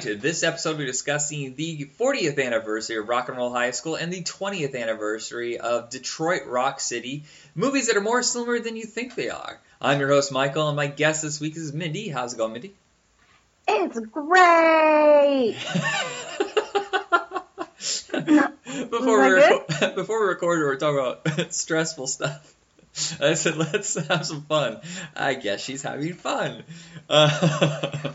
This episode, we're discussing the 40th anniversary of Rock and Roll High School and the 20th anniversary of Detroit Rock City, movies that are more similar than you think they are. I'm your host, Michael, and my guest this week is Mindy. How's it going, Mindy? It's great. before we reco- before we recorded, we were talking about stressful stuff. I said, let's have some fun. I guess she's having fun. Uh,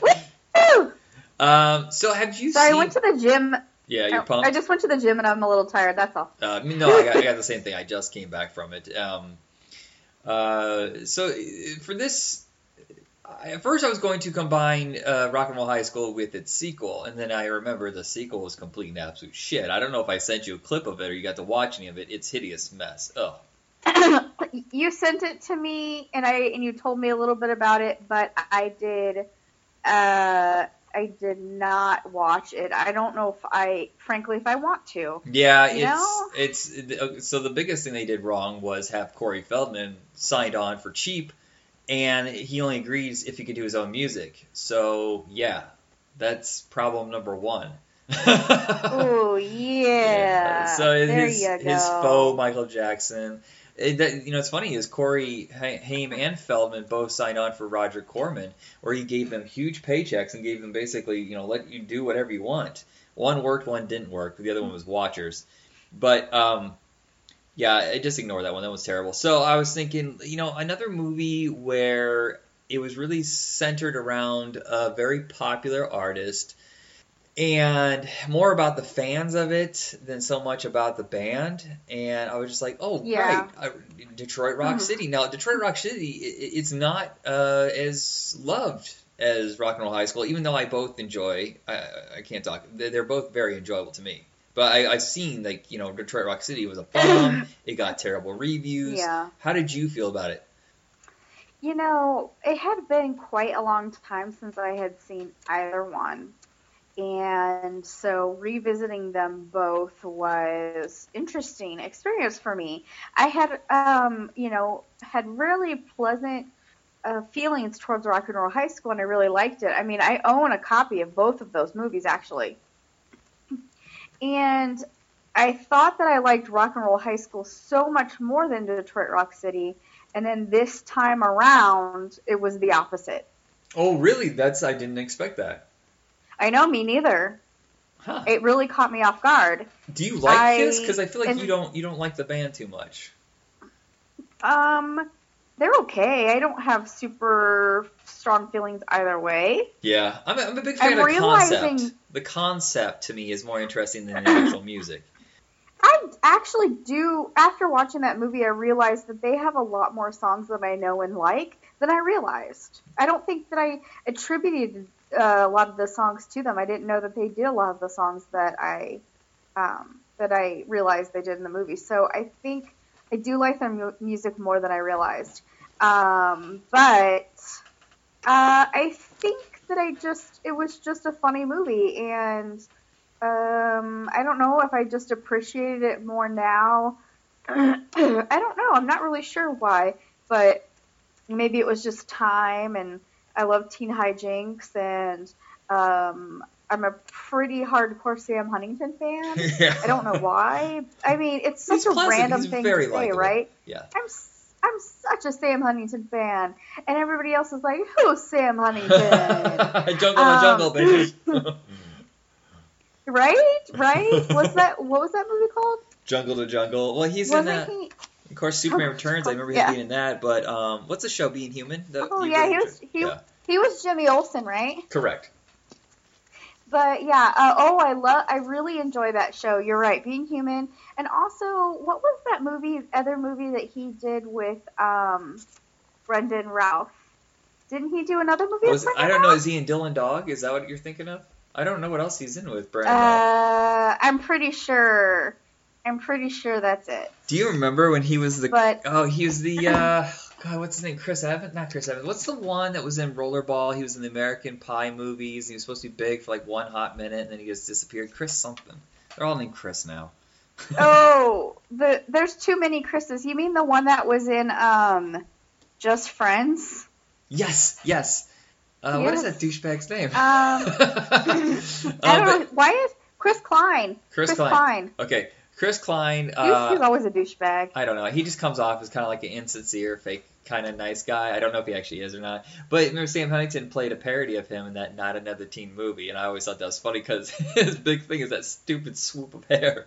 um, so have you Sorry, seen? I went to the gym. yeah, you're Oh, pumped. I just went to the gym and I'm a little tired. That's all. Uh, no, I got, I got the same thing. I just came back from it. Um, uh, so uh, for this, at first I was going to combine uh, Rock and Roll High School with its sequel, and then I remember the sequel was complete and absolute shit. I don't know if I sent you a clip of it or you got to watch any of it. It's hideous mess. Ugh. you sent it to me and I and you told me a little bit about it, but I did. Uh, I did not watch it. I don't know if I, frankly, if I want to. Yeah, it's it's so the biggest thing they did wrong was have Corey Feldman signed on for cheap, and he only agrees if he could do his own music. So yeah, that's problem number one. Oh yeah. So there his you go. his faux Michael Jackson. That, you know, it's funny is Corey Haim and Feldman both signed on for Roger Corman, where he gave them huge paychecks and gave them basically, you know, let you do whatever you want. One worked, one didn't work. The other one was Watchers, but um, yeah, I just ignore that one. That was terrible. So I was thinking, you know, another movie where it was really centered around a very popular artist and more about the fans of it than so much about the band. And I was just like, oh, Yeah. right, uh, Detroit Rock Mhm. City. Now, Detroit Rock City, it's not uh, as loved as Rock and Roll High School, even though I both enjoy. I, I can't talk. They're they're both very enjoyable to me. But I, I've seen like you know Detroit Rock City was a bomb. it got terrible reviews. Yeah. How did you feel about it? You know, it had been quite a long time since I had seen either one. And so revisiting them both was interesting experience for me. I had, um, you know, had really pleasant uh, feelings towards Rock and Roll High School, and I really liked it. I mean, I own a copy of both of those movies actually, and I thought that I liked Rock and Roll High School so much more than Detroit Rock City, and then this time around, it was the opposite. Oh, really? That's I didn't expect that. I know, me neither. Huh. It really caught me off guard. Do you like I- this? Because I feel like and- you don't you don't like the band too much. Um, they're okay. I don't have super strong feelings either way. Yeah, I'm a, I'm a big fan I'm of the concept. realizing- The concept to me is more interesting than the actual music. I actually do. After watching that movie, I realized that they have a lot more songs that I know and like than I realized. I don't think that I attributed uh, a lot of the songs to them. I didn't know that they did a lot of the songs that I um, that I realized they did in the movie. So I think I do like their mu- music more than I realized. Um, but uh, I think that I just it was just a funny movie and. Um, I don't know if I just appreciated it more now. I don't know. I'm not really sure why, but maybe it was just time, and I love Teen Hijinks, and um, I'm a pretty hardcore Sam Huntington fan. yeah. I don't know why. I mean, it's such He's a pleasant. random He's thing to say, likable. right? Yeah. I'm I'm such a Sam Huntington fan, and everybody else is like, "Who's Sam Huntington?" jungle Um, to jungle, baby. right? Right? What's that? What was that movie called? jungle to jungle. Well, he's in Wasn't that. he? Of course, Superman Returns. I remember him Yeah. being in that. But um, what's the show? Being Human. The- Oh yeah, he was he, yeah. he was Jimmy Olsen, right? Correct. But yeah, uh, oh, I love, I really enjoy that show. You're right, Being Human, and also what was that movie? Other movie that he did with um, Brandon Routh. Didn't he do another movie? Was, with I don't know. Is he in Dylan Dog? Is that what you're thinking of? I don't know what else he's in with. Routh. Uh, I'm pretty sure. I'm pretty sure that's it. Do you remember when he was the? But Oh, he was the. uh God, what's his name? Chris Evans? Not Chris Evans. What's the one that was in Rollerball? He was in the American Pie movies. He was supposed to be big for like one hot minute, and then he just disappeared. Chris something. They're all named Chris now. oh, the there's too many Chris's. You mean the one that was in um, Just Friends? Yes, yes. Uh, what is that douchebag's name? Um, Uh, I don't but- know. Why is Chris Klein? Chris, Chris Klein. Klein. Okay, Chris Klein. He's, Uh, he's always a douchebag. I don't know. He just comes off as kind of like an insincere, fake, kind of nice guy. I don't know if he actually is or not. But remember, Sam Huntington played a parody of him in that Not Another Teen movie, and I always thought that was funny because his big thing is that stupid swoop of hair.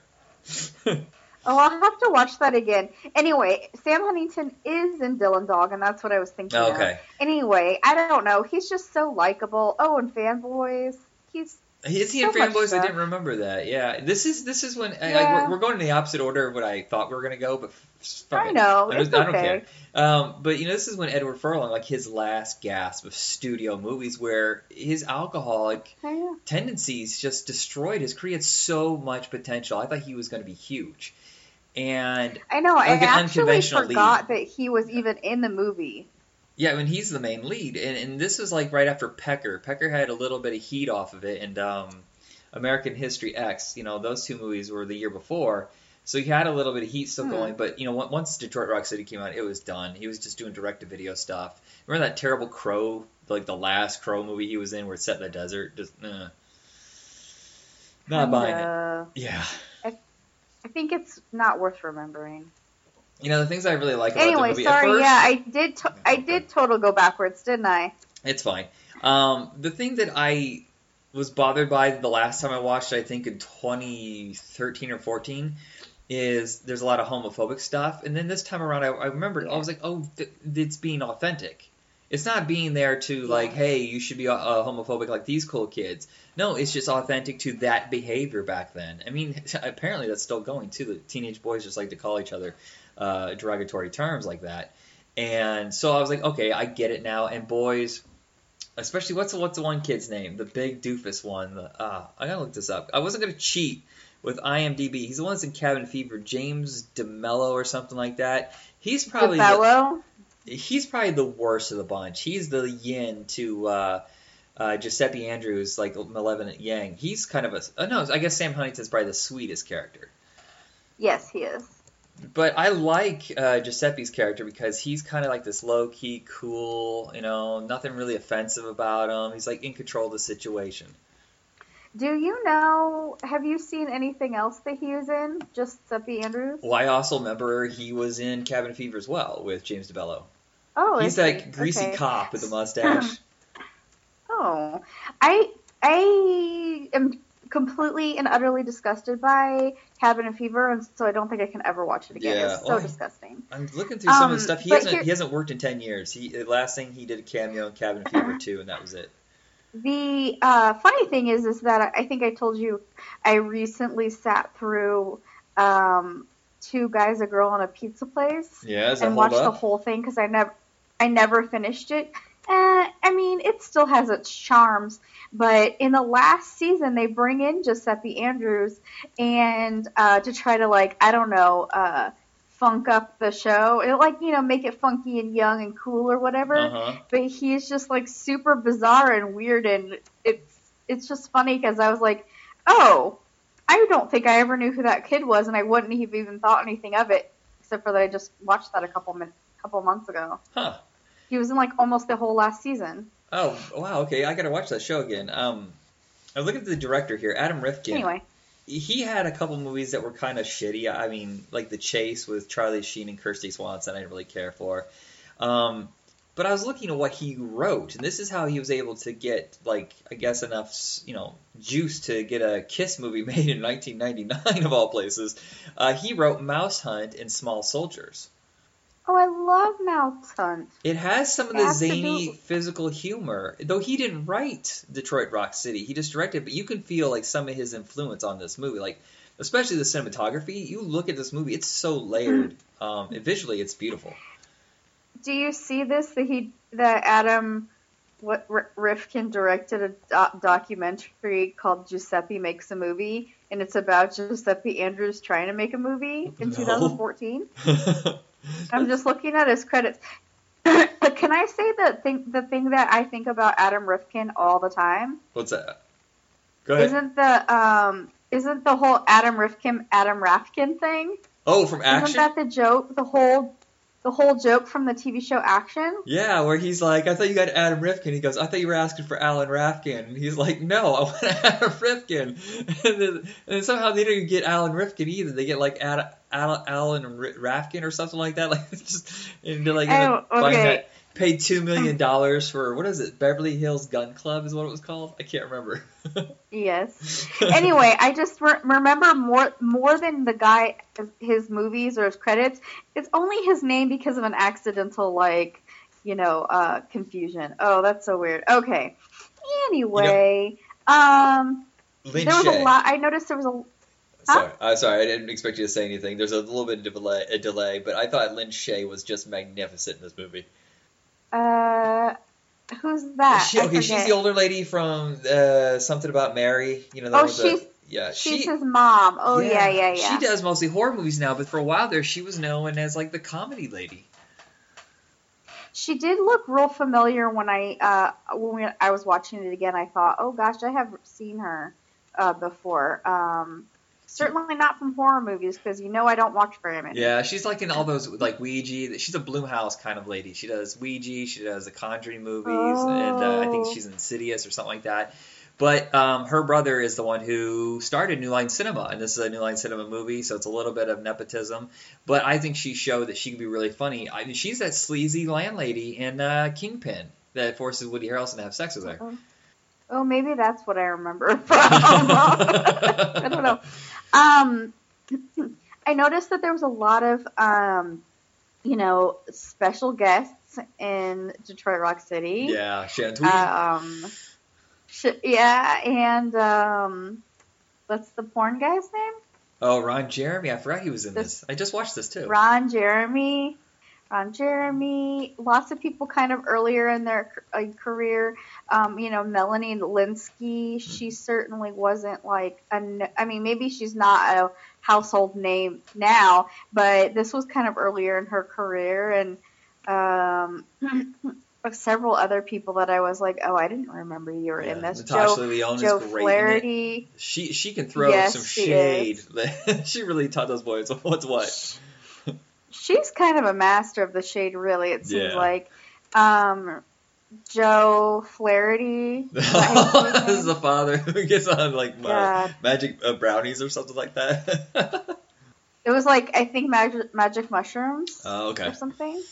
Oh, I'll have to watch that again. Anyway, Sam Huntington is in Dylan Dog, and that's what I was thinking. of. okay. Anyway, I don't know. He's just so likable. Oh, and fanboys. He's Is he So Fanboys? I didn't remember that. Yeah, this is this is when I- like, we're, we're going in the opposite order of what I thought we were gonna go, but f- I know. I It's don't, I don't care. Um, but you know, this is when Edward Furlong, like his last gasp of studio movies, where his alcoholic Yeah. tendencies just destroyed his career. He had so much potential. I thought he was going to be huge, and I know. Like I actually forgot that he was even in the movie. Yeah, I mean he's the main lead, and, and this was like right after Pecker. Pecker had a little bit of heat off of it, and um, American History X. You know, those two movies were the year before. So he had a little bit of heat still Hmm. going, but you know, once Detroit Rock City came out, it was done. He was just doing direct-to-video stuff. Remember that terrible Crow, like the last Crow movie he was in, where it's set in the desert? Just, uh, not buying it. Kinda- Yeah. I think it's not worth remembering. You know the things I really like about the Anyway, movie. at sorry. first, Yeah, I did. To- I did total go backwards, didn't I? It's fine. Um, the thing that I was bothered by the last time I watched, I think in 2013 or 14, is there's a lot of homophobic stuff, and then this time around, I, I remembered I was like, oh, th- it's being authentic. It's not being there to like, hey, you should be uh, uh, homophobic like these cool kids. No, it's just authentic to that behavior back then. I mean, apparently that's still going too. The teenage boys just like to call each other uh, derogatory terms like that. And so I was like, okay, I get it now. And boys, especially what's the, what's the one kid's name? The big doofus one. The, uh, I gotta look this up. I wasn't gonna cheat with IMDb. He's the one that's in Cabin Fever. James DeBello or something like that. He's probably the, he's probably the worst of the bunch. He's the yin to uh, uh, Giuseppe Andrews, like malevolent yang. He's kind of a uh, no. I guess Sam Huntington's probably the sweetest character. Yes, he is. But I like uh, Giuseppe's character because he's kind of like this low key, cool, you know, nothing really offensive about him. He's like in control of the situation. Do you know? Have you seen anything else that he was in? Just Giuseppe Andrews? Well, I also remember he was in Cabin Fever as well with James DeBello. Oh, he's is he? that greasy Okay. cop with the mustache. Oh, I I am completely and utterly disgusted by Cabin Fever, and so I don't think I can ever watch it again. Yeah, it's so well, disgusting. I'm looking through some of the Um, stuff. He hasn't here- he hasn't worked in ten years. He the last thing he did a cameo in Cabin Fever two, and that was it. The uh, funny thing is, is that I think I told you I recently sat through um, two guys, a girl, and a pizza place. Yeah, and watched the whole thing because I never I never finished it. Uh, I mean, it still has its charms, but in the last season they bring in Giuseppe Andrews and uh, to try to like I don't know uh, funk up the show, it, like you know make it funky and young and cool or whatever. Uh huh. But he's just like super bizarre and weird, and it's it's just funny because I was like, oh, I don't think I ever knew who that kid was, and I wouldn't have even thought anything of it, except for that I just watched that a couple min- couple months ago. Huh. He was in like almost the whole last season. Oh wow. Okay, I gotta watch that show again. Um, I look at the director here, Adam Rifkin. Anyway, he had a couple movies that were kind of shitty. I mean, like The Chase with Charlie Sheen and Kristy Swanson, I didn't really care for. Um, but I was looking at what he wrote, and this is how he was able to get, like, I guess enough, you know, juice to get a Kiss movie made in 1999 of all places. Uh, he wrote Mouse Hunt and Small Soldiers. Oh, I love Hunt. It has some of the zany physical humor, though he didn't write Detroit Rock City. He just directed, but you can feel like some of his influence on this movie, like especially the cinematography. You look at this movie; it's so layered. Um, and visually, it's beautiful. Do you see this that he that Adam what Rifkin directed a do- documentary called Giuseppe Makes a Movie, and it's about Giuseppe Andrews trying to make a movie in No. 2014. I'm just looking at his credits. Can I say the thing the thing that I think about Adam Rifkin all the time? What's that? Go ahead. Isn't the um isn't the whole Adam Rifkin Adam Rafkin thing? oh, from Action. Isn't that the joke? The whole the whole joke from the TV show Action. Yeah, where he's like, I thought you got Adam Rifkin. He goes, I thought you were asking for Alan Rafkin. And he's like, No, I want Adam Rifkin. And then, and then somehow they don't even get Alan Rifkin either. They get like Ad, Al, Alan Rafkin or something like that. Like just and like Oh, okay. that paid two million dollars for what is it? Beverly Hills Gun Club is what it was called. I can't remember. Yes. Anyway, I just re- remember more more than the guy his movies or his credits. It's only his name because of an accidental like you know uh, confusion. Oh, that's so weird. Okay. Anyway, um, Lynn there was Shay. a lot. I noticed there was a Sorry, uh, sorry, I didn't expect you to say anything. There's a little bit of delay, a delay, but I thought Lin Shaye was just magnificent in this movie. uh, who's that? She, okay, she's the older lady from uh, something about Mary. You know, the Oh, the- she's- yeah, She's she. his mom. Oh yeah, yeah, yeah. She does mostly horror movies now, but for a while there, she was known as like the comedy lady. She did look real familiar when I uh, when we, I was watching it again. I thought, oh gosh, I have seen her uh, before. Um, certainly not from horror movies because you know I don't watch very many. Yeah, she's like in all those like Ouija. She's a Blumhouse kind of lady. She does Ouija. She does the Conjuring movies, and uh, I think Oh. she's Insidious or something like that. But um, her brother is the one who started New Line Cinema, and this is a New Line Cinema movie, so it's a little bit of nepotism. But I think she showed that she could be really funny. I mean, she's that sleazy landlady in uh, Kingpin that forces Woody Harrelson to have sex with her. Oh, maybe that's what I remember from. I don't know. Um, I noticed that there was a lot of, um, you know, special guests in Detroit Rock City. Yeah, Um, sh- yeah, and um, what's the porn guy's name? oh, Ron Jeremy. I forgot he was in this- this. I just watched this too. Ron Jeremy. Ron Jeremy. Lots of people kind of earlier in their uh, career. Um, you know, Melanie Lynskey. She certainly wasn't like a. I mean, maybe she's not a household name now, but this was kind of earlier in her career, and um, several other people that I was like, oh, I didn't remember you were in this. Natasha Joe Lyonne Joe is great. Flaherty. She she can throw Yes, some she shade. she really taught those boys what's what. She's kind of a master of the shade, really. It seems Yeah. like. Um, Joe Flaherty. this Is that his name? is the father who gets on like God. magic uh, brownies or something like that. It was like I think magic, magic mushrooms oh, okay. or something.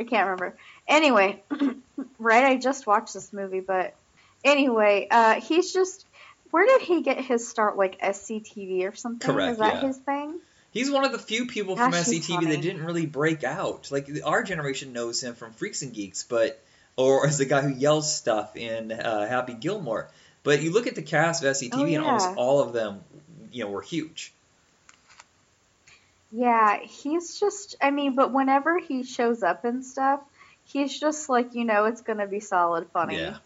I can't remember. Anyway, right? I just watched this movie, but anyway, uh, he's just. Where did he get his start? Like SCTV or something? Correct, Is that yeah. his thing? He's one of the few people from Gosh, he's SCTV that didn't really break out. Like our generation knows him from Freaks and Geeks, but or as the guy who yells stuff in uh, Happy Gilmore. But you look at the cast of SCTV, Oh, and almost all of them, you know, were huge. Yeah, he's just. I mean, but whenever he shows up and stuff, he's just like you know, it's gonna be solid funny. Yeah.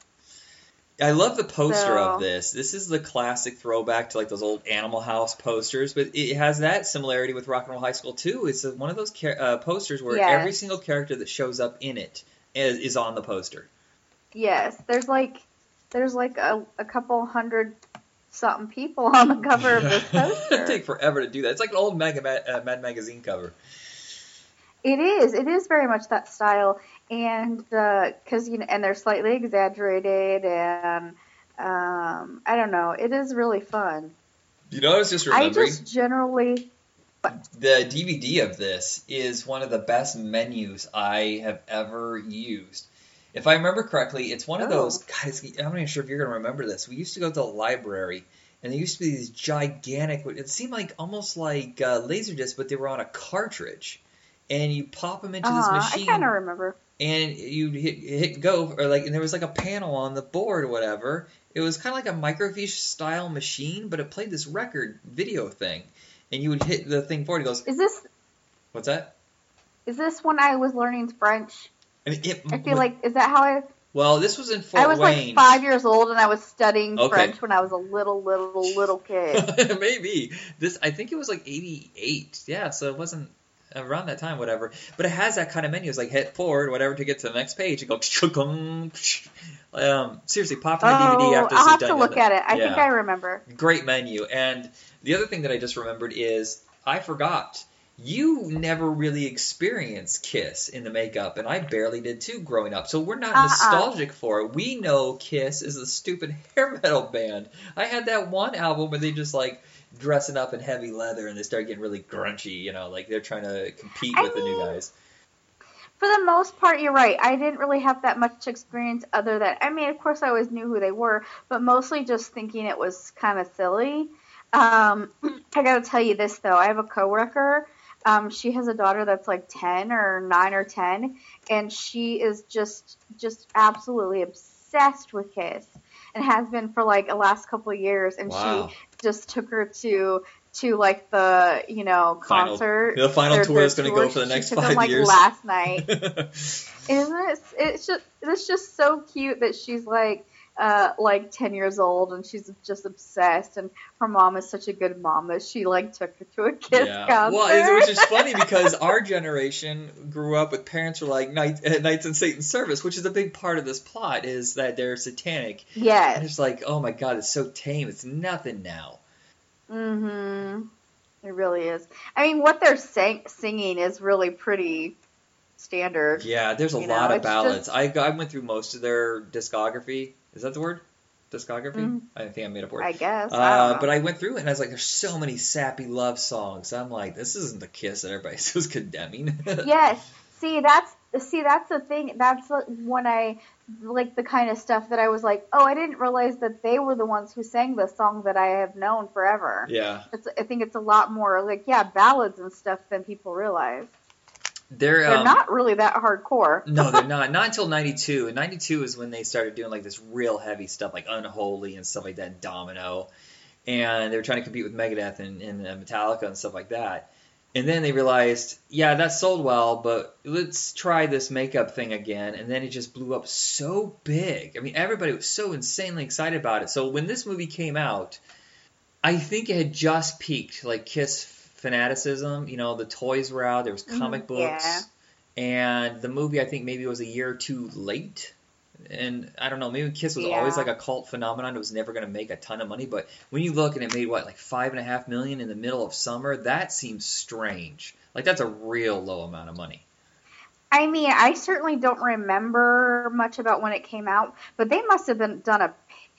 I love the poster So- of this. This is the classic throwback to like those old Animal House posters, but it has that similarity with Rock and Roll High School too. It's one of those uh, posters where Yes. every single character that shows up in it is, is on the poster. Yes, there's like there's like a, a couple hundred something people on the cover of this It'd poster. take forever to do that. It's like an old Mad, Mad, uh, Mad magazine cover. It is. It is very much that style, and because you know, and they're slightly exaggerated, and um, I don't know. It is really fun. You know, I was just I just generally, the DVD of this is one of the best menus I have ever used. If I remember correctly, it's one of Oh. those. It's, I'm not even sure if you're going to remember this. We used to go to the library, and there used to be these gigantic. It seemed like almost like uh, laser discs, but they were on a cartridge, and you pop them into this uh, I machine, kind of remember. and you hit, hit go, or like, and there was like a panel on the board or whatever. It was kind of like a microfiche style machine, but it played this record video thing, and you would hit the thing forward. It goes, Is this "What's that? Is this when I was learning French? I mean, it, I feel like is that how I? well, this was in Fort I was Wayne. like five years old and I was studying Okay. French when I was a little, little, little kid. Maybe this. I think it was like '88. Yeah, so it wasn't around that time, whatever. But it has that kind of menu. It's like hit forward, whatever, to get to the next page. It goes. Um, seriously, pop in the DVD oh, after I'll this have is to look at it. I think I remember. Great menu. And the other thing that I just remembered is I forgot you never really experienced Kiss in the makeup, and I barely did too growing up. So we're not Uh-uh. nostalgic for it. We know Kiss is a stupid hair metal band. I had that one album where they just like dressing up in heavy leather and they start getting really grungy. You know, like they're trying to compete I with the new guys. For the most part, you're right. I didn't really have that much experience other than, I mean, of course, I always knew who they were, but mostly just thinking it was kind of silly. Um, I got to tell you this, though. I have a coworker. Um, she has a daughter that's like 10 or 9 or 10, and she is just just absolutely obsessed with Kiss and has been for like the last couple of years. And Wow. she just took her to to like the you know Final- concert. the final their- tour their is gonna go for the She next took them, five like, years. Last night. Isn't it? It's just it's just so cute that she's like uh like ten years old and she's just obsessed and her mom is such a good mom that she like took her to a kiss yeah. concert. Well, it, which is funny because our generation grew up with parents who were like Night, uh, Knights in Satan's service, which is a big part of this plot is that they're satanic. And yes. it's like, oh my god, it's so tame. It's nothing now. Mm Mhm. It really is. I mean, what they're sing- singing is really pretty standard. Yeah, there's a You know, lot of ballads. just- I, I went through most of their discography. Is that the word? Discography? Mhm. I think I made up a word. I guess. Uh, don't but I went through it and I was like, there's so many sappy love songs. I'm like, this isn't the kiss that everybody was condemning. yes. See, that's see, that's the thing. That's when I like the kind of stuff that I was like, oh, I didn't realize that they were the ones who sang the song that I have known forever. yeah. It's, I think it's a lot more like yeah, ballads and stuff than people realize. They're, They're um, not really that hardcore. No, they're not. Not until '92. And '92 is when they started doing like this real heavy stuff, like Unholy and stuff like that, Domino, and they were trying to compete with Megadeth and, and uh, Metallica and stuff like that. And then they realized, yeah, that sold well, but let's try this makeup thing again. And then it just blew up so big. I mean, everybody was so insanely excited about it. So when this movie came out, I think it had just peaked, like Kiss fanaticism. You know, the toys were out, there was comic Mhm, books, yeah. and the movie I think maybe it was a year or two late. And I don't know, maybe Kiss was always like a cult phenomenon. It was never going to make a ton of money, but when you look and it made what like five and a half million in the middle of summer, that seems strange. Like that's a real low amount of money. I mean, I certainly don't remember much about when it came out, but they must have been done a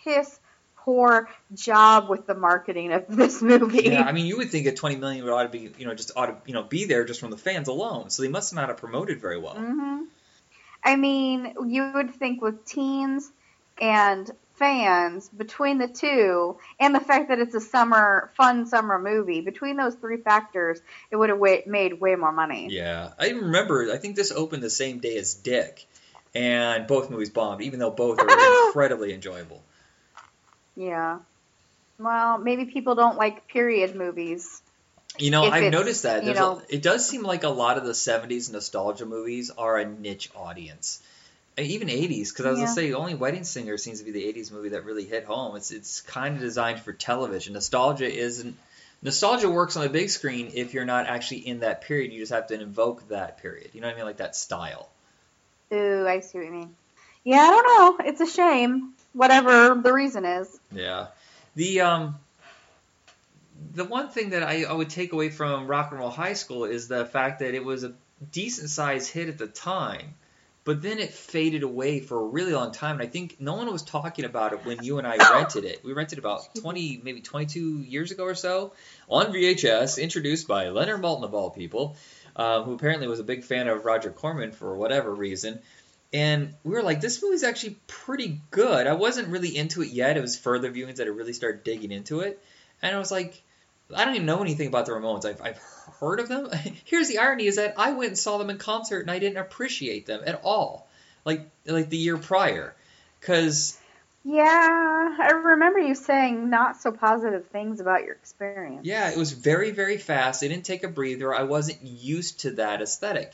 piss poor job with the marketing of this movie. Yeah, I mean, you would think at 20 million would ought to be, you know, just ought to, you know, be there just from the fans alone. So they must not have promoted very well. hmm I mean, you would think with teens and fans between the two, and the fact that it's a summer, fun summer movie, between those three factors, it would have made way more money. Yeah, I even remember. I think this opened the same day as Dick, and both movies bombed, even though both are incredibly enjoyable. Yeah. Well, maybe people don't like period movies. You know, I've noticed that. you There's know- a, it does seem like a lot of the 70s nostalgia movies are a niche audience. Uh, even 80s, because I was Yeah. gonna say only Wedding Singer seems to be the 80s movie that really hit home. It's it's kind of designed for television. Nostalgia isn't. Nostalgia works on the big screen if you're not actually in that period. You just have to invoke that period. You know what I mean? Like that style. Ooh, I see what you mean. Yeah, I don't know. It's a shame. Whatever the reason is. Yeah. The um the one thing that I, I would take away from Rock and Roll High School is the fact that it was a decent sized hit at the time, but then it faded away for a really long time. And I think no one was talking about it when you and I rented it. We rented about 20, maybe 22 years ago or so on VHS, introduced by Leonard Maltin of all people, uh, who apparently was a big fan of Roger Corman for whatever reason. And we were like, this movie's actually pretty good. I wasn't really into it yet. It was further viewings that I really started digging into it. And I was like, I don't even know anything about the Ramones. I've, I've heard of them. Here's the irony is that I went and saw them in concert and I didn't appreciate them at all. Like like the year prior. Cuz Yeah, I remember you saying not so positive things about your experience. yeah, it was very very fast. It didn't take a breather. I wasn't used to that aesthetic.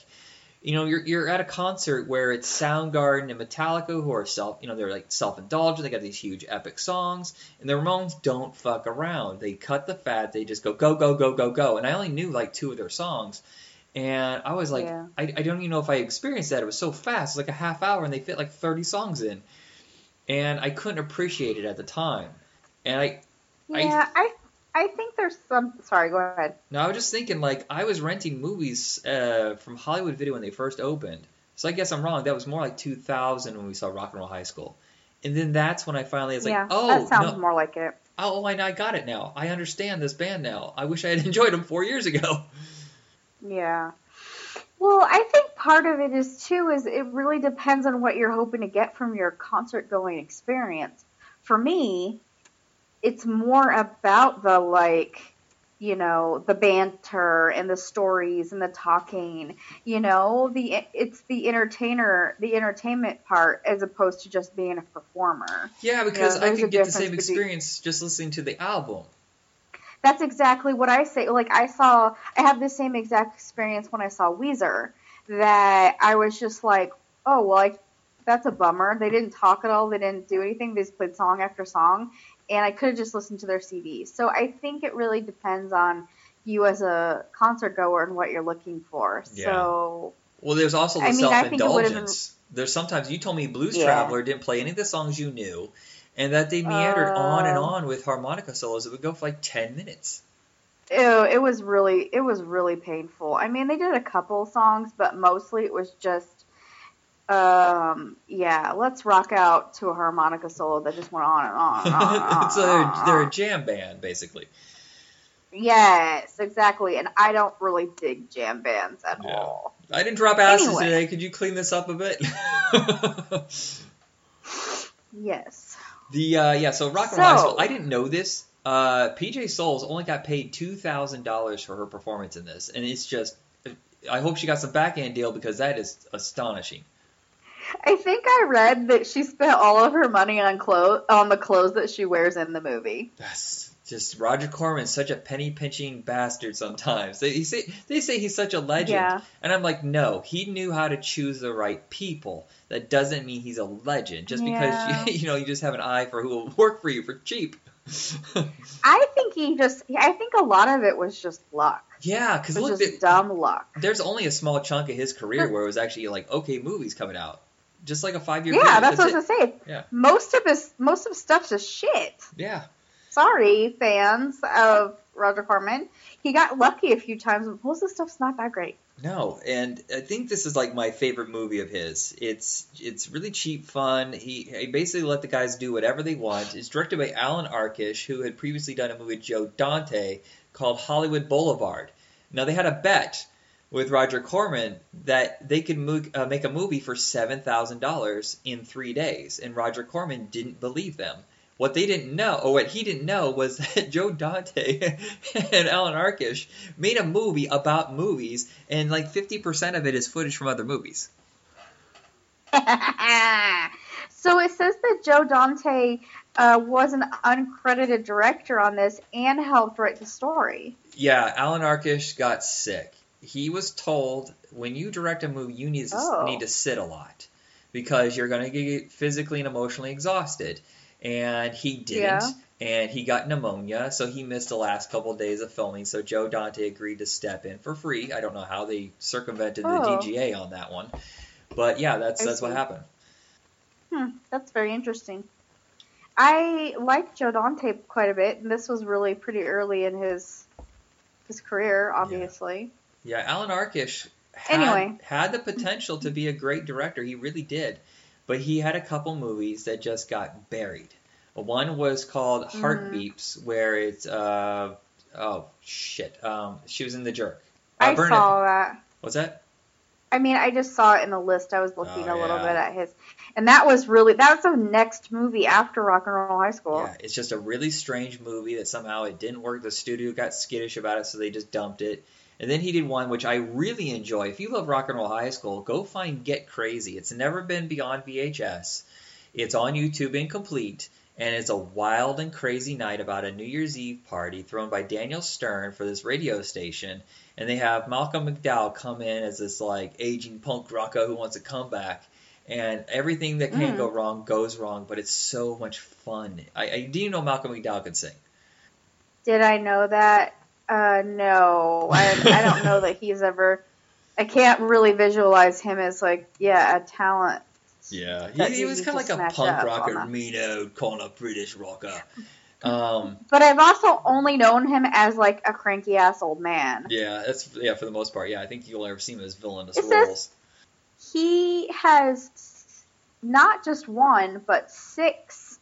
You know, you're you're at a concert where it's Soundgarden and Metallica who are self, you know, they're like self-indulgent. They got these huge epic songs, and the Ramones don't fuck around. They cut the fat. They just go go go go go go. And I only knew like two of their songs, and I was like, Yeah. I, I don't even know if I experienced that. It was so fast, it was like a half hour, and they fit like 30 songs in, and I couldn't appreciate it at the time. And I I- Yeah, I I think there's some. Sorry, go ahead. No, I was just thinking like I was renting movies uh, from Hollywood Video when they first opened. So I guess I'm wrong. That was more like 2000 when we saw Rock and Roll High School. And then that's when I finally was like, yeah, oh, that sounds no, more like it. oh, I, I got it now. I understand this band now. I wish I had enjoyed them four years ago. Yeah. Well, I think part of it is too is it really depends on what you're hoping to get from your concert going experience. For me, it's more about the like, you know, the banter and the stories and the talking, you know, the it's the entertainer, the entertainment part as opposed to just being a performer. Yeah, because I there's a could get the same between- experience just listening to the album. That's exactly what I say. Like I saw, I have the same exact experience when I saw Weezer. That I was just like, oh well, like that's a bummer. They didn't talk at all. They didn't do anything. They just played song after song, and I could have just listened to their CDs. So I think it really depends on you as a concert goer and what you're looking for. Yeah. So Well, there's also the I mean, self indulgence. There's sometimes you told me Blues Yeah. Traveler didn't play any of the songs you knew, and that they meandered uh, on and on with harmonica solos It would go for like 10 minutes. ew, it was really, it was really painful. I mean, they did a couple songs, but mostly it was just. Um. Yeah. Let's rock out to a harmonica solo that just went on and on and on. And on, so they're, on, they're a jam band, basically. Yes, exactly. And I don't really dig jam bands at Yeah. all. I didn't drop asses Anyway. today. Could you clean this up a bit? Yes. the uh, yeah, so Rock and Roll High So- School. I didn't know this. Uh, PJ Soles only got paid two thousand dollars for her performance in this, and it's just. I hope she got some back end deal because that is astonishing. I think I read that she spent all of her money on clothes on the clothes that she wears in the movie. That's just Roger Corman's such a penny pinching bastard. Sometimes they say they say he's such a legend, Yeah. and I'm like, no, he knew how to choose the right people. That doesn't mean he's a legend. Just Yeah. because you, you know you just have an eye for who will work for you for cheap. I think he just I think a lot of it was just luck. yeah, because look, just dumb luck. there's only a small chunk of his career where it was actually like okay movies coming out, just like a five year. Yeah, that's what I was gonna say. Yeah. Most of his most of his stuff's just shit. Yeah, Sorry, fans of Roger Corman. He got lucky a few times, but most of the stuff's not that great. No, and I think this is like my favorite movie of his. It's it's really cheap fun. He, he basically let the guys do whatever they want. It's directed by Allan Arkush, who had previously done a movie with Joe Dante called Hollywood Boulevard. Now they had a bet with Roger Corman that they could mo- uh, make a movie for seven thousand dollars in three days, and Roger Corman didn't believe them. What they didn't know, or what he didn't know, was that Joe Dante and Allan Arkush made a movie about movies, and like 50% of it is footage from other movies. so it says that Joe Dante uh, was an uncredited director on this and helped write the story. Yeah, Allan Arkush got sick. He was told when you direct a movie, you need to, Oh. need to sit a lot because you're going to get physically and emotionally exhausted. And he didn't. Yeah. And he got pneumonia, so he missed the last couple of days of filming. So Joe Dante agreed to step in for free. I don't know how they circumvented the Oh. DGA on that one, but yeah, that's I that's what happened. Hmm, that's very interesting. I like Joe Dante quite a bit, and this was really pretty early in his his career, obviously. Yeah, Allan Arkush had, Anyway. had the potential to be a great director. He really did. But he had a couple movies that just got buried. One was called Heart Mhm. Where it's, uh, oh, shit. Um, she was in The Jerk. Uh, I Bernard- saw that. What's that? I mean, I just saw it in the list. I was looking Oh, a little yeah. bit at his, and that was really that was the next movie after Rock and Roll High School. Yeah, it's just a really strange movie that somehow it didn't work. The studio got skittish about it, so they just dumped it. And then he did one which I really enjoy. If you love Rock and Roll High School, go find Get Crazy. It's never been beyond VHS. It's on YouTube incomplete, and it's a wild and crazy night about a New Year's Eve party thrown by Daniel Stern for this radio station. And they have Malcolm McDowell come in as this like aging punk rocker who wants a comeback. And everything that can Mm. go wrong goes wrong, but it's so much fun. I, I didn't know Malcolm McDowell could sing. Did I know that? Uh, no, I I don't know that he's ever. I can't really visualize him as like yeah a talent. Yeah, he, he was kind of like a punk rocker, mean old kind of British rocker. Um, But I've also only known him as like a cranky ass old man. yeah, that's yeah for the most part. Yeah, I think you'll ever see him as villainous It says- roles. He has not just one, but six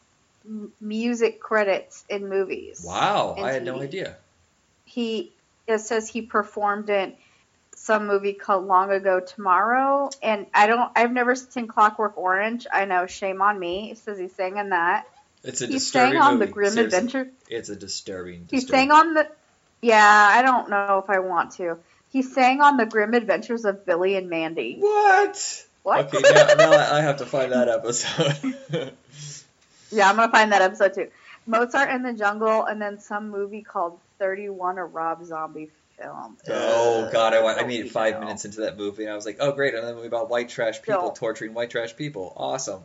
music credits in movies. Wow, I had no idea. He it says he performed in some movie called Long Ago Tomorrow, and I don't. I've never seen Clockwork Orange. I know, shame on me. It says he sang in that. It's a He disturbing sang on movie. the Grim Seriously. Adventure. It's a disturbing. He disturbing. sang on the. Yeah, I don't know if I want to. He sang on the Grim Adventures of Billy and Mandy. What? What? Okay, now, now I have to find that episode. Yeah, I'm gonna find that episode too. Mozart in the Jungle, and then some movie called Thirty One, a Rob Zombie film. oh God, I, I Don't made it five minutes into that movie, and I was like, oh great, another movie about white trash people Don't. torturing white trash people. Awesome.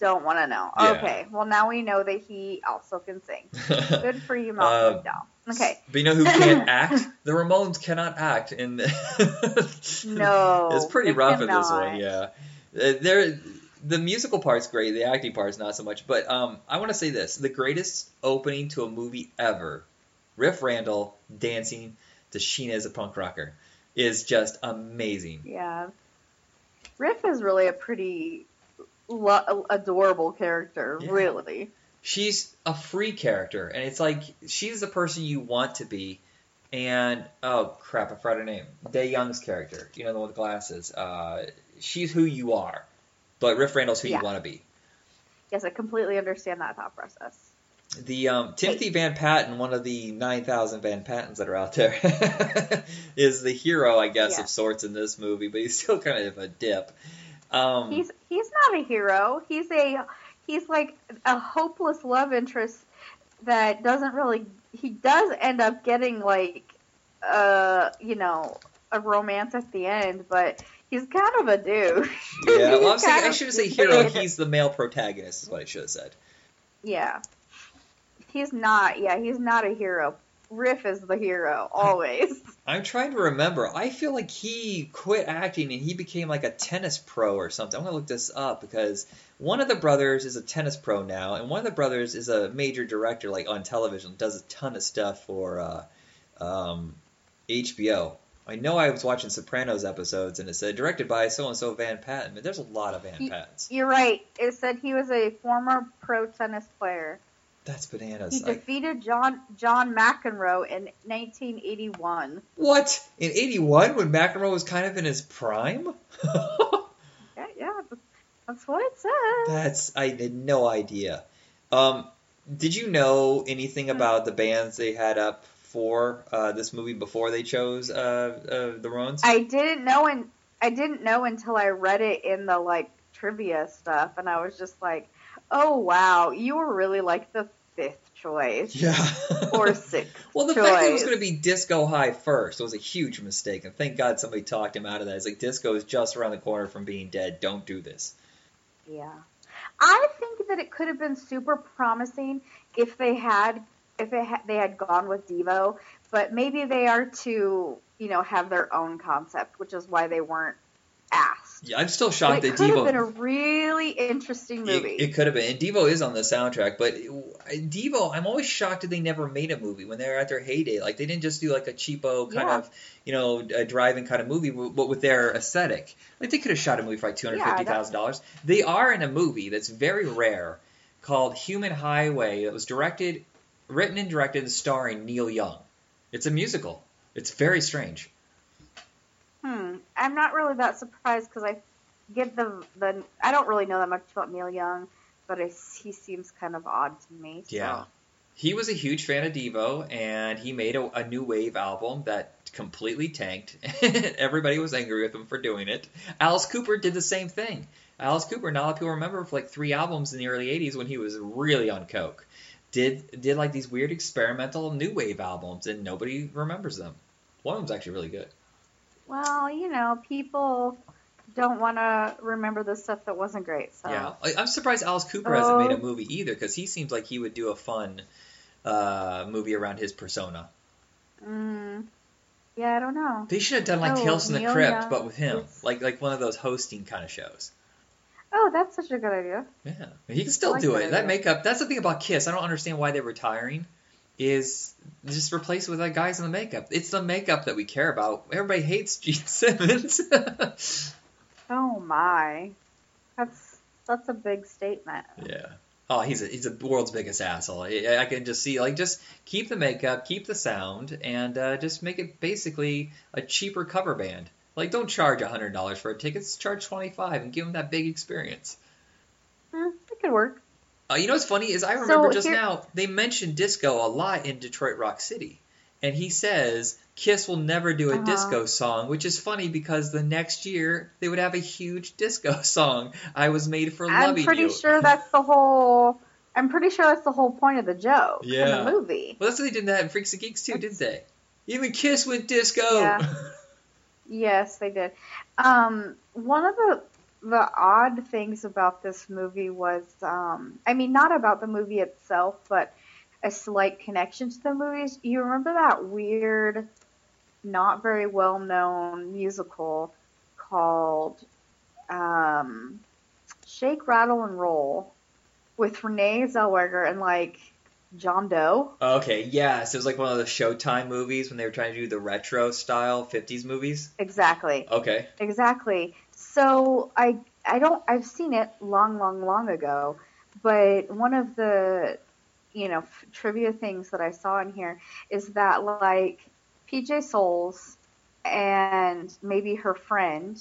Don't want to know. Yeah. Okay, well now we know that he also can sing. Good for you, Malcolm Uh. Okay, But you know who can't act? The Ramones cannot act in. no, it's pretty rough in this cannot. one, yeah. Uh, There, the musical part's great. The acting part's not so much. But um, I want to say this: the greatest opening to a movie ever, Riff Randell dancing to "Sheena Is a Punk Rocker," is just amazing. Yeah, Riff is really a pretty lo- adorable character. Yeah. Really, She's a free character, and it's like she's the person you want to be. And oh crap, I forgot her name. Dey Young's character, you know the one with the glasses. Uh, she's who you are, but Riff Randell's who Yeah. you want to be. yes, I completely understand that thought process. The um, Timothy Van Patten, one of the 9,000 Van Pattens that are out there, is the hero, I guess, Yeah. of sorts in this movie, but he's still kind of a dip. Um, He's he's not a hero. He's a he's like a hopeless love interest that doesn't really. He does end up getting like, uh, you know, a romance at the end, but he's kind of a douche. yeah, well, I'm saying, I shouldn't say hero, he's the male protagonist, is what I should have said. Yeah, he's not. Yeah, he's not a hero. Riff is the hero always. I'm trying to remember. I feel like he quit acting and he became like a tennis pro or something. I'm going to look this up because one of the brothers is a tennis pro now, and one of the brothers is a major director, like on television, does a ton of stuff for uh, um, HBO. I know I was watching Sopranos episodes and it said directed by so and so Van Patten, but there's a lot of Van He- Pattens. You're right. It said he was a former pro tennis player. That's bananas. He defeated John John McEnroe in 1981. what? In 81 when McEnroe was kind of in his prime? Yeah, yeah, that's what it says. That's I had no idea. Um, did you know anything about the bands they had up for uh, this movie before they chose uh, uh, the Rones? I didn't know and I didn't know until I read it in the like trivia stuff, and I was just like, "Oh wow, you were really like the fifth choice yeah. or sixth well, the choice." fact that it was going to be Disco High first was a huge mistake, and thank God somebody talked him out of that. It's like Disco is just around the corner from being dead. Don't do this. Yeah. I think that it could have been super promising if they had if it ha- they had gone with Devo, but maybe they are to, you know, have their own concept, which is why they weren't asked. Yeah, I'm still shocked that could have been a really interesting movie. It, it could have been. And Devo is on the soundtrack, but it- Devo, I'm always shocked that they never made a movie when they were at their heyday. Like they didn't just do like a cheapo kind Yeah. of, you know, a driving kind of movie, but with their aesthetic. Like they could have shot a movie for like two hundred fifty thousand dollars. They are in a movie that's very rare called Human Highway. That was directed, written and directed, and starring Neil Young. It's a musical. It's very strange. Hmm. I'm not really that surprised because I get the the I don't really know that much about Neil Young, but I, he seems kind of odd to me. so- Yeah. He was a huge fan of Devo, and he made a, a new wave album that completely tanked. Everybody was angry with him for doing it. Alice Cooper did the same thing. Alice Cooper, not a lot of people remember for like three albums in the early '80s when he was really on coke. Did did like these weird experimental new wave albums, and nobody remembers them. One of them's actually really good. Well, you know, people don't want to remember the stuff that wasn't great. So Yeah, I'm surprised Alice Cooper hasn't made a Oh. movie either, because he seems like he would do a fun uh, movie around his persona. Mm, yeah, I don't know. They should have done like Oh, Tales from the Neil Crypt, Young but with him, is- like like one of those hosting kind of shows. Oh, that's such a good idea. Yeah, he can still like do that it. That idea. makeup. That's the thing about Kiss. I don't understand why they're retiring. Is just replace it with like guys in the makeup. It's the makeup that we care about. Everybody hates Gene Simmons. Oh my, that's that's a big statement. yeah. Oh, he's a, he's the world's biggest asshole. I, I can just see like just keep the makeup, keep the sound, and uh, just make it basically a cheaper cover band. Like don't charge hundred dollars for a ticket. Charge twenty five and give them that big experience. Hmm, it could work. Uh, you know what's funny is I remember So just here- now they mentioned disco a lot in Detroit Rock City, and he says Kiss will never do a Uh-huh. disco song, which is funny because the next year they would have a huge disco song. I was made for I'm loving pretty sure that's the whole. I'm pretty sure that's the whole point of the joke Yeah. in the movie. Well, that's what they did that in Freaks and Geeks too, didn't they? Even Kiss went disco. Yeah. Yes, they did. Um, one of the the odd things about this movie was, um, I mean, not about the movie itself, but a slight connection to the movies. You remember that weird, not very well known musical called um, Shake, Rattle, and Roll with Renee Zellweger and like John Doe? okay, yes, it was like one of the Showtime movies when they were trying to do the retro style '50s movies. Exactly. Okay. Exactly. So I I don't I've seen it long long long ago, but one of the you know f- trivia things that I saw in here is that like PJ Soles and maybe her friend,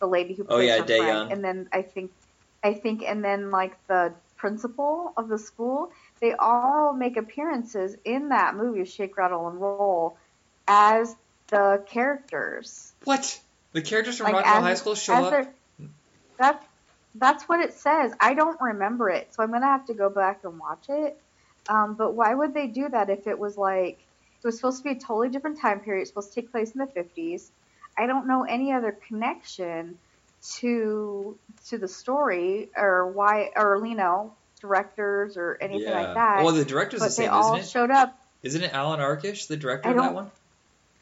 the lady who Oh, plays yeah, her Dae friend, and then I think I think and then like the principal of the school, they all make appearances in that movie Shake Rattle and Roll as the characters. What? The characters from Like, Rockville as- High School show up? they're- that's what it says. I don't remember it, so I'm gonna have to go back and watch it. Um, but why would they do that if it was like it was supposed to be a totally different time period? It's supposed to take place in the 50s. I don't know any other connection to to the story or why or you know directors or anything yeah. like that. Well, the director's the but they same, all isn't it? showed up. Isn't it Allan Arkush, the director of that one?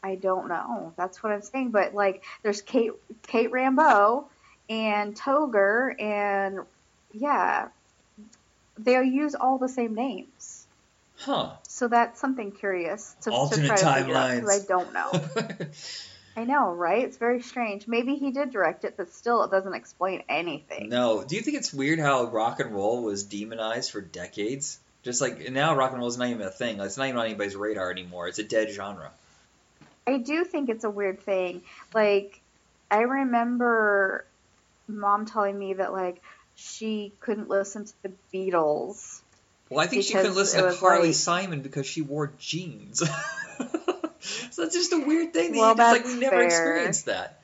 I don't know. That's what I'm saying. But like, there's Kate Kate Rambeau and Togar, and yeah, they use all the same names. Huh. So that's something curious to, to Alternate try to figure out timelines. because I don't know. I know, right? It's very strange. Maybe he did direct it, but still, it doesn't explain anything. no. Do you think it's weird how rock and roll was demonized for decades? Just like now, rock and roll is not even a thing. It's not even on anybody's radar anymore. It's a dead genre. I do think it's a weird thing. Like, I remember mom telling me that like she couldn't listen to the Beatles Well, I think she couldn't listen to Carly like- Simon because she wore jeans. so it's just a weird thing that Well, you just like that's never fair. experienced that.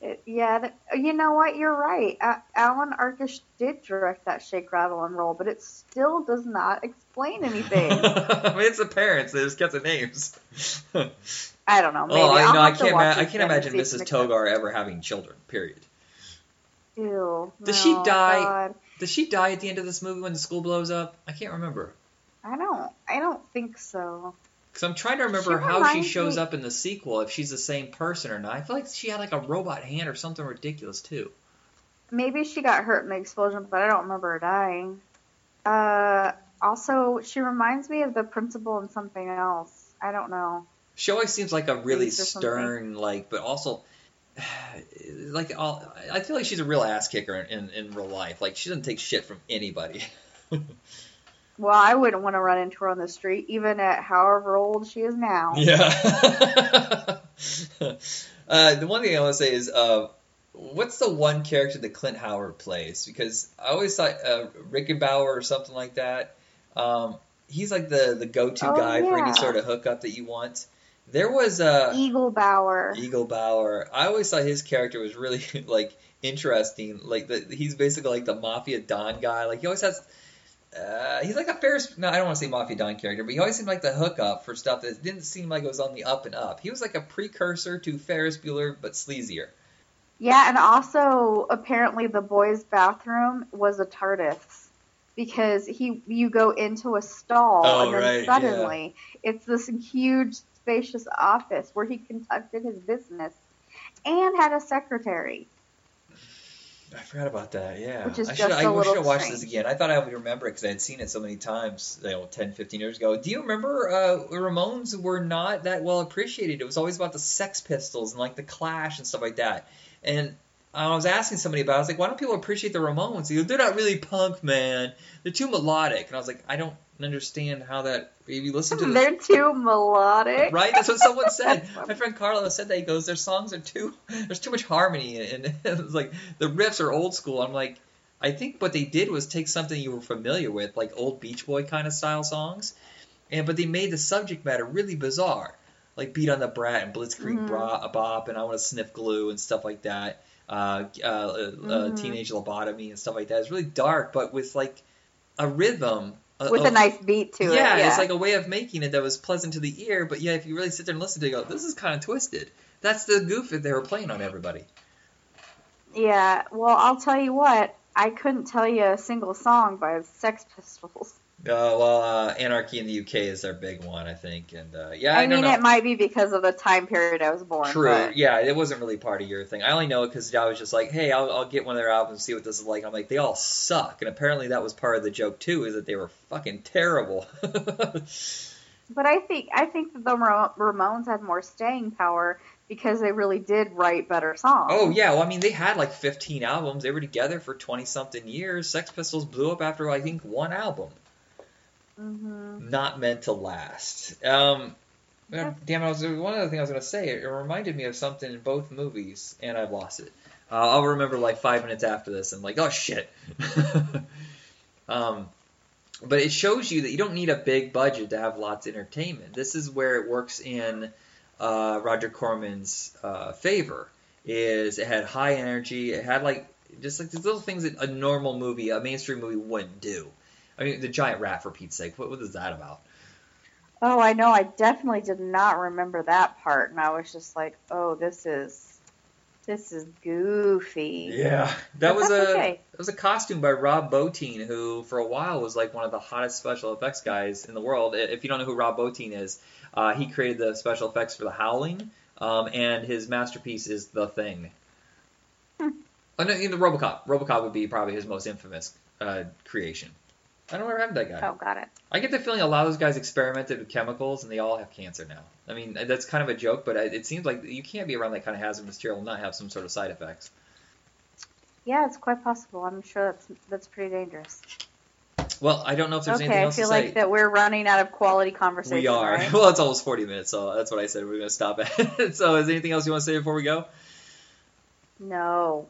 It, yeah, that, you know what? You're right. Allan Arkush did direct that Shake, Rattle, and Roll, but it still does not explain anything. I mean, it's the parents. They just kept the names. I don't know. Oh, Maybe oh, I know. I can't. Ma- I can't imagine Mrs. Togar ever having children. Period. Ew. Does she die? God. Does she die at the end of this movie when the school blows up? I can't remember. I don't. I don't think so. Because I'm trying to remember She how she shows me- up in the sequel, if she's the same person or not. I feel like she had like a robot hand or something ridiculous too. Maybe she got hurt in the explosion, but I don't remember her dying. Uh, also, she reminds me of the principal in something else. I don't know. She always seems like a really stern, like, but also, like, all, I feel like she's a real ass kicker in, in, in real life. Like, she doesn't take shit from anybody. Well, I wouldn't want to run into her on the street, even at however old she is now. Yeah. uh, the one thing I want to say is, uh, what's the one character that Clint Howard plays? Because I always thought uh, Rickenbauer or something like that. Um, he's like the the go to Oh, guy for any sort of hookup that you want. There was uh, Eaglebauer. Eagle Bauer. I always thought his character was really like interesting. Like the, he's basically like the mafia don guy. Like he always has. Uh, he's like a Ferris. No, I don't want to say mafia don character, but he always seemed like the hookup for stuff that didn't seem like it was on the up and up. He was like a precursor to Ferris Bueller, but sleazier. Yeah, and also apparently the boys' bathroom was a TARDIS because he you go into a stall Oh, and then right, suddenly it's this huge spacious office where he conducted his business and had a secretary. I forgot about that. Yeah, Which is I should. I little I watched this again. I thought I would remember it because I had seen it so many times, you know, 10, 15 years ago. Do you remember uh, Ramones were not that well appreciated? It was always about the Sex Pistols and like the Clash and stuff like that. And I was asking somebody about. it. I was like, why don't people appreciate the Ramones? He goes, they're not really punk, man. They're too melodic. And I was like, I don't understand how that. If you listen to the They're too melodic. Right, that's what someone said. My friend Carlo said that. He goes, "Their songs are too. There's too much harmony, and it's like the riffs are old school." I'm like, I think what they did was take something you were familiar with, like old Beach Boy kind of style songs, and but they made the subject matter really bizarre, like "Beat on the Brat" and "Blitzkrieg Mhm. Bra- Bop" and "I Want to Sniff Glue" and stuff like that. Uh, uh, uh, Mhm. "Teenage Lobotomy" and stuff like that. It's really dark, but with like a rhythm. With a of- nice beat to it. yeah, Yeah, it's like a way of making it that was pleasant to the ear, but yeah, if you really sit there and listen to it, you go, this is kind of twisted. That's the goof that they were playing on everybody. Yeah, well, I'll tell you what. I couldn't tell you a single song by Sex Pistols. Uh, well, uh, Anarchy in the UK is their big one, I think, and uh, yeah, I, I, mean, know. it might be because of the time period I was born. True, but- yeah, it wasn't really part of your thing. I only know it because I was just like, hey, I'll, I'll get one of their albums, see what this is like. I'm like, they all suck, and apparently that was part of the joke too, is that they were fucking terrible. But I think I think that the Ramones had more staying power because they really did write better songs. Oh yeah, well I mean they had like 15 albums. They were together for 20 something years. Sex Pistols blew up after I think one album. Hmm Not meant to last. Um, Yeah. damn it! I was one other thing I was gonna say. It reminded me of something in both movies, and I've lost it. Uh, I'll remember like five minutes after this. and like, oh shit. um, but it shows you that you don't need a big budget to have lots of entertainment. This is where it works in uh, Roger Corman's uh, favor. Is it had high energy? It had like just like these little things that a normal movie, a mainstream movie, wouldn't do. I mean, the giant rat for Pete's sake. What, what is that about? Oh, I know. I definitely did not remember that part, and I was just like, "Oh, this is this is goofy." Yeah, that was a okay. that was a costume by Rob Bottin, who for a while was like one of the hottest special effects guys in the world. If you don't know who Rob Bottin is, uh, he created the special effects for The Howling, um, and his masterpiece is The Thing. Hmm. Oh no, in the RoboCop. RoboCop would be probably his most infamous uh, creation. I don't have that guy. Oh, got it. I get the feeling a lot of those guys experimented with chemicals and they all have cancer now. I mean, that's kind of a joke, but it seems like you can't be around that kind of hazardous material and not have some sort of side effects. Yeah, it's quite possible. I'm sure that's that's pretty dangerous. Well, I don't know if there's anything else. Okay, I feel like that we're running out of quality conversation. we are. right? Well, it's almost 40 minutes, so that's what I said. We're going to stop at. so, is there anything else you want to say before we go? No,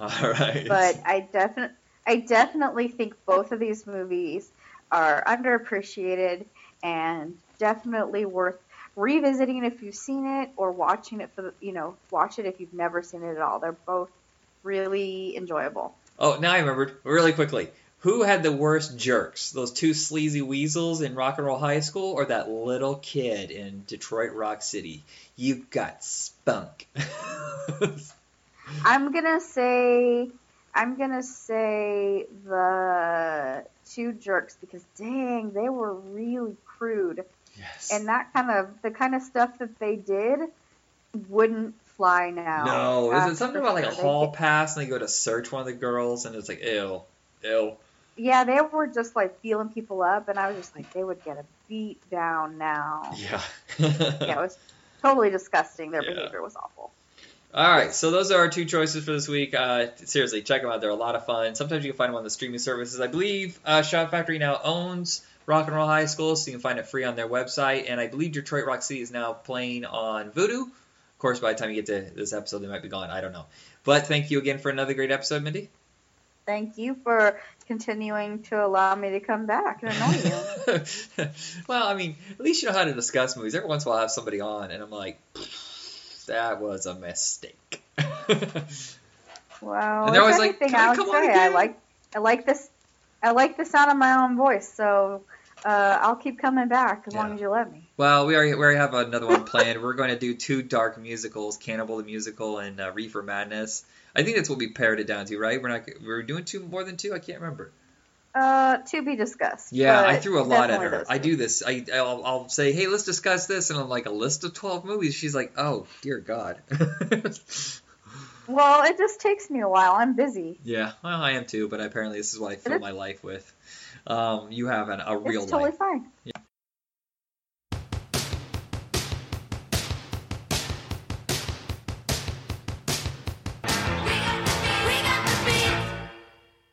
All right. but I definitely, I definitely think both of these movies are underappreciated and definitely worth revisiting if you've seen it or watching it for the, you know, watch it if you've never seen it at all. They're both really enjoyable. Oh, now I remembered really quickly. Who had the worst jerks? Those two sleazy weasels in Rock and Roll High School, or that little kid in Detroit Rock City? You got spunk. I'm gonna say, I'm gonna say the two jerks because dang, they were really crude. yes. and that kind of the kind of stuff that they did wouldn't fly now. no, is it something about like a hall did- pass and they go to search one of the girls and it's like ill, ill. Yeah, they were just like feeling people up, and I was just like, they would get a beat down now. Yeah. Yeah, it was totally disgusting. Their Yeah. behavior was awful. All right, so those are our two choices for this week. Uh, seriously, check them out. They're a lot of fun. Sometimes you can find them on the streaming services. I believe uh, Shout Factory now owns Rock and Roll High School, so you can find it free on their website. And I believe Detroit Rock City is now playing on Vudu. Of course, by the time you get to this episode, they might be gone. I don't know. But thank you again for another great episode, Mindy. Thank you for continuing to allow me to come back and annoy you. well, I mean, at least you know how to discuss movies. Every once in a while, I have somebody on, and I'm like, that was a mistake. Well, And they're always like, "Can I come on say I like I like this I like the sound of my own voice, so uh, I'll keep coming back as long as you let me. Well, we already, we already have another one planned. We're going to do two dark musicals, Cannibal the Musical and uh, Reefer Madness. I think that's what we pared it down to, right? We're not we're doing two more than two. I can't remember. Uh, to be discussed. Yeah, I threw a lot at her. I do this. I I'll, I'll say, hey, let's discuss this, and I'm like a list of twelve movies. She's like, oh dear God. Well, it just takes me a while. I'm busy. Yeah, well, I am too, but apparently this is what I fill my life with. Um, you have an, a real it's totally life. fine. Yeah.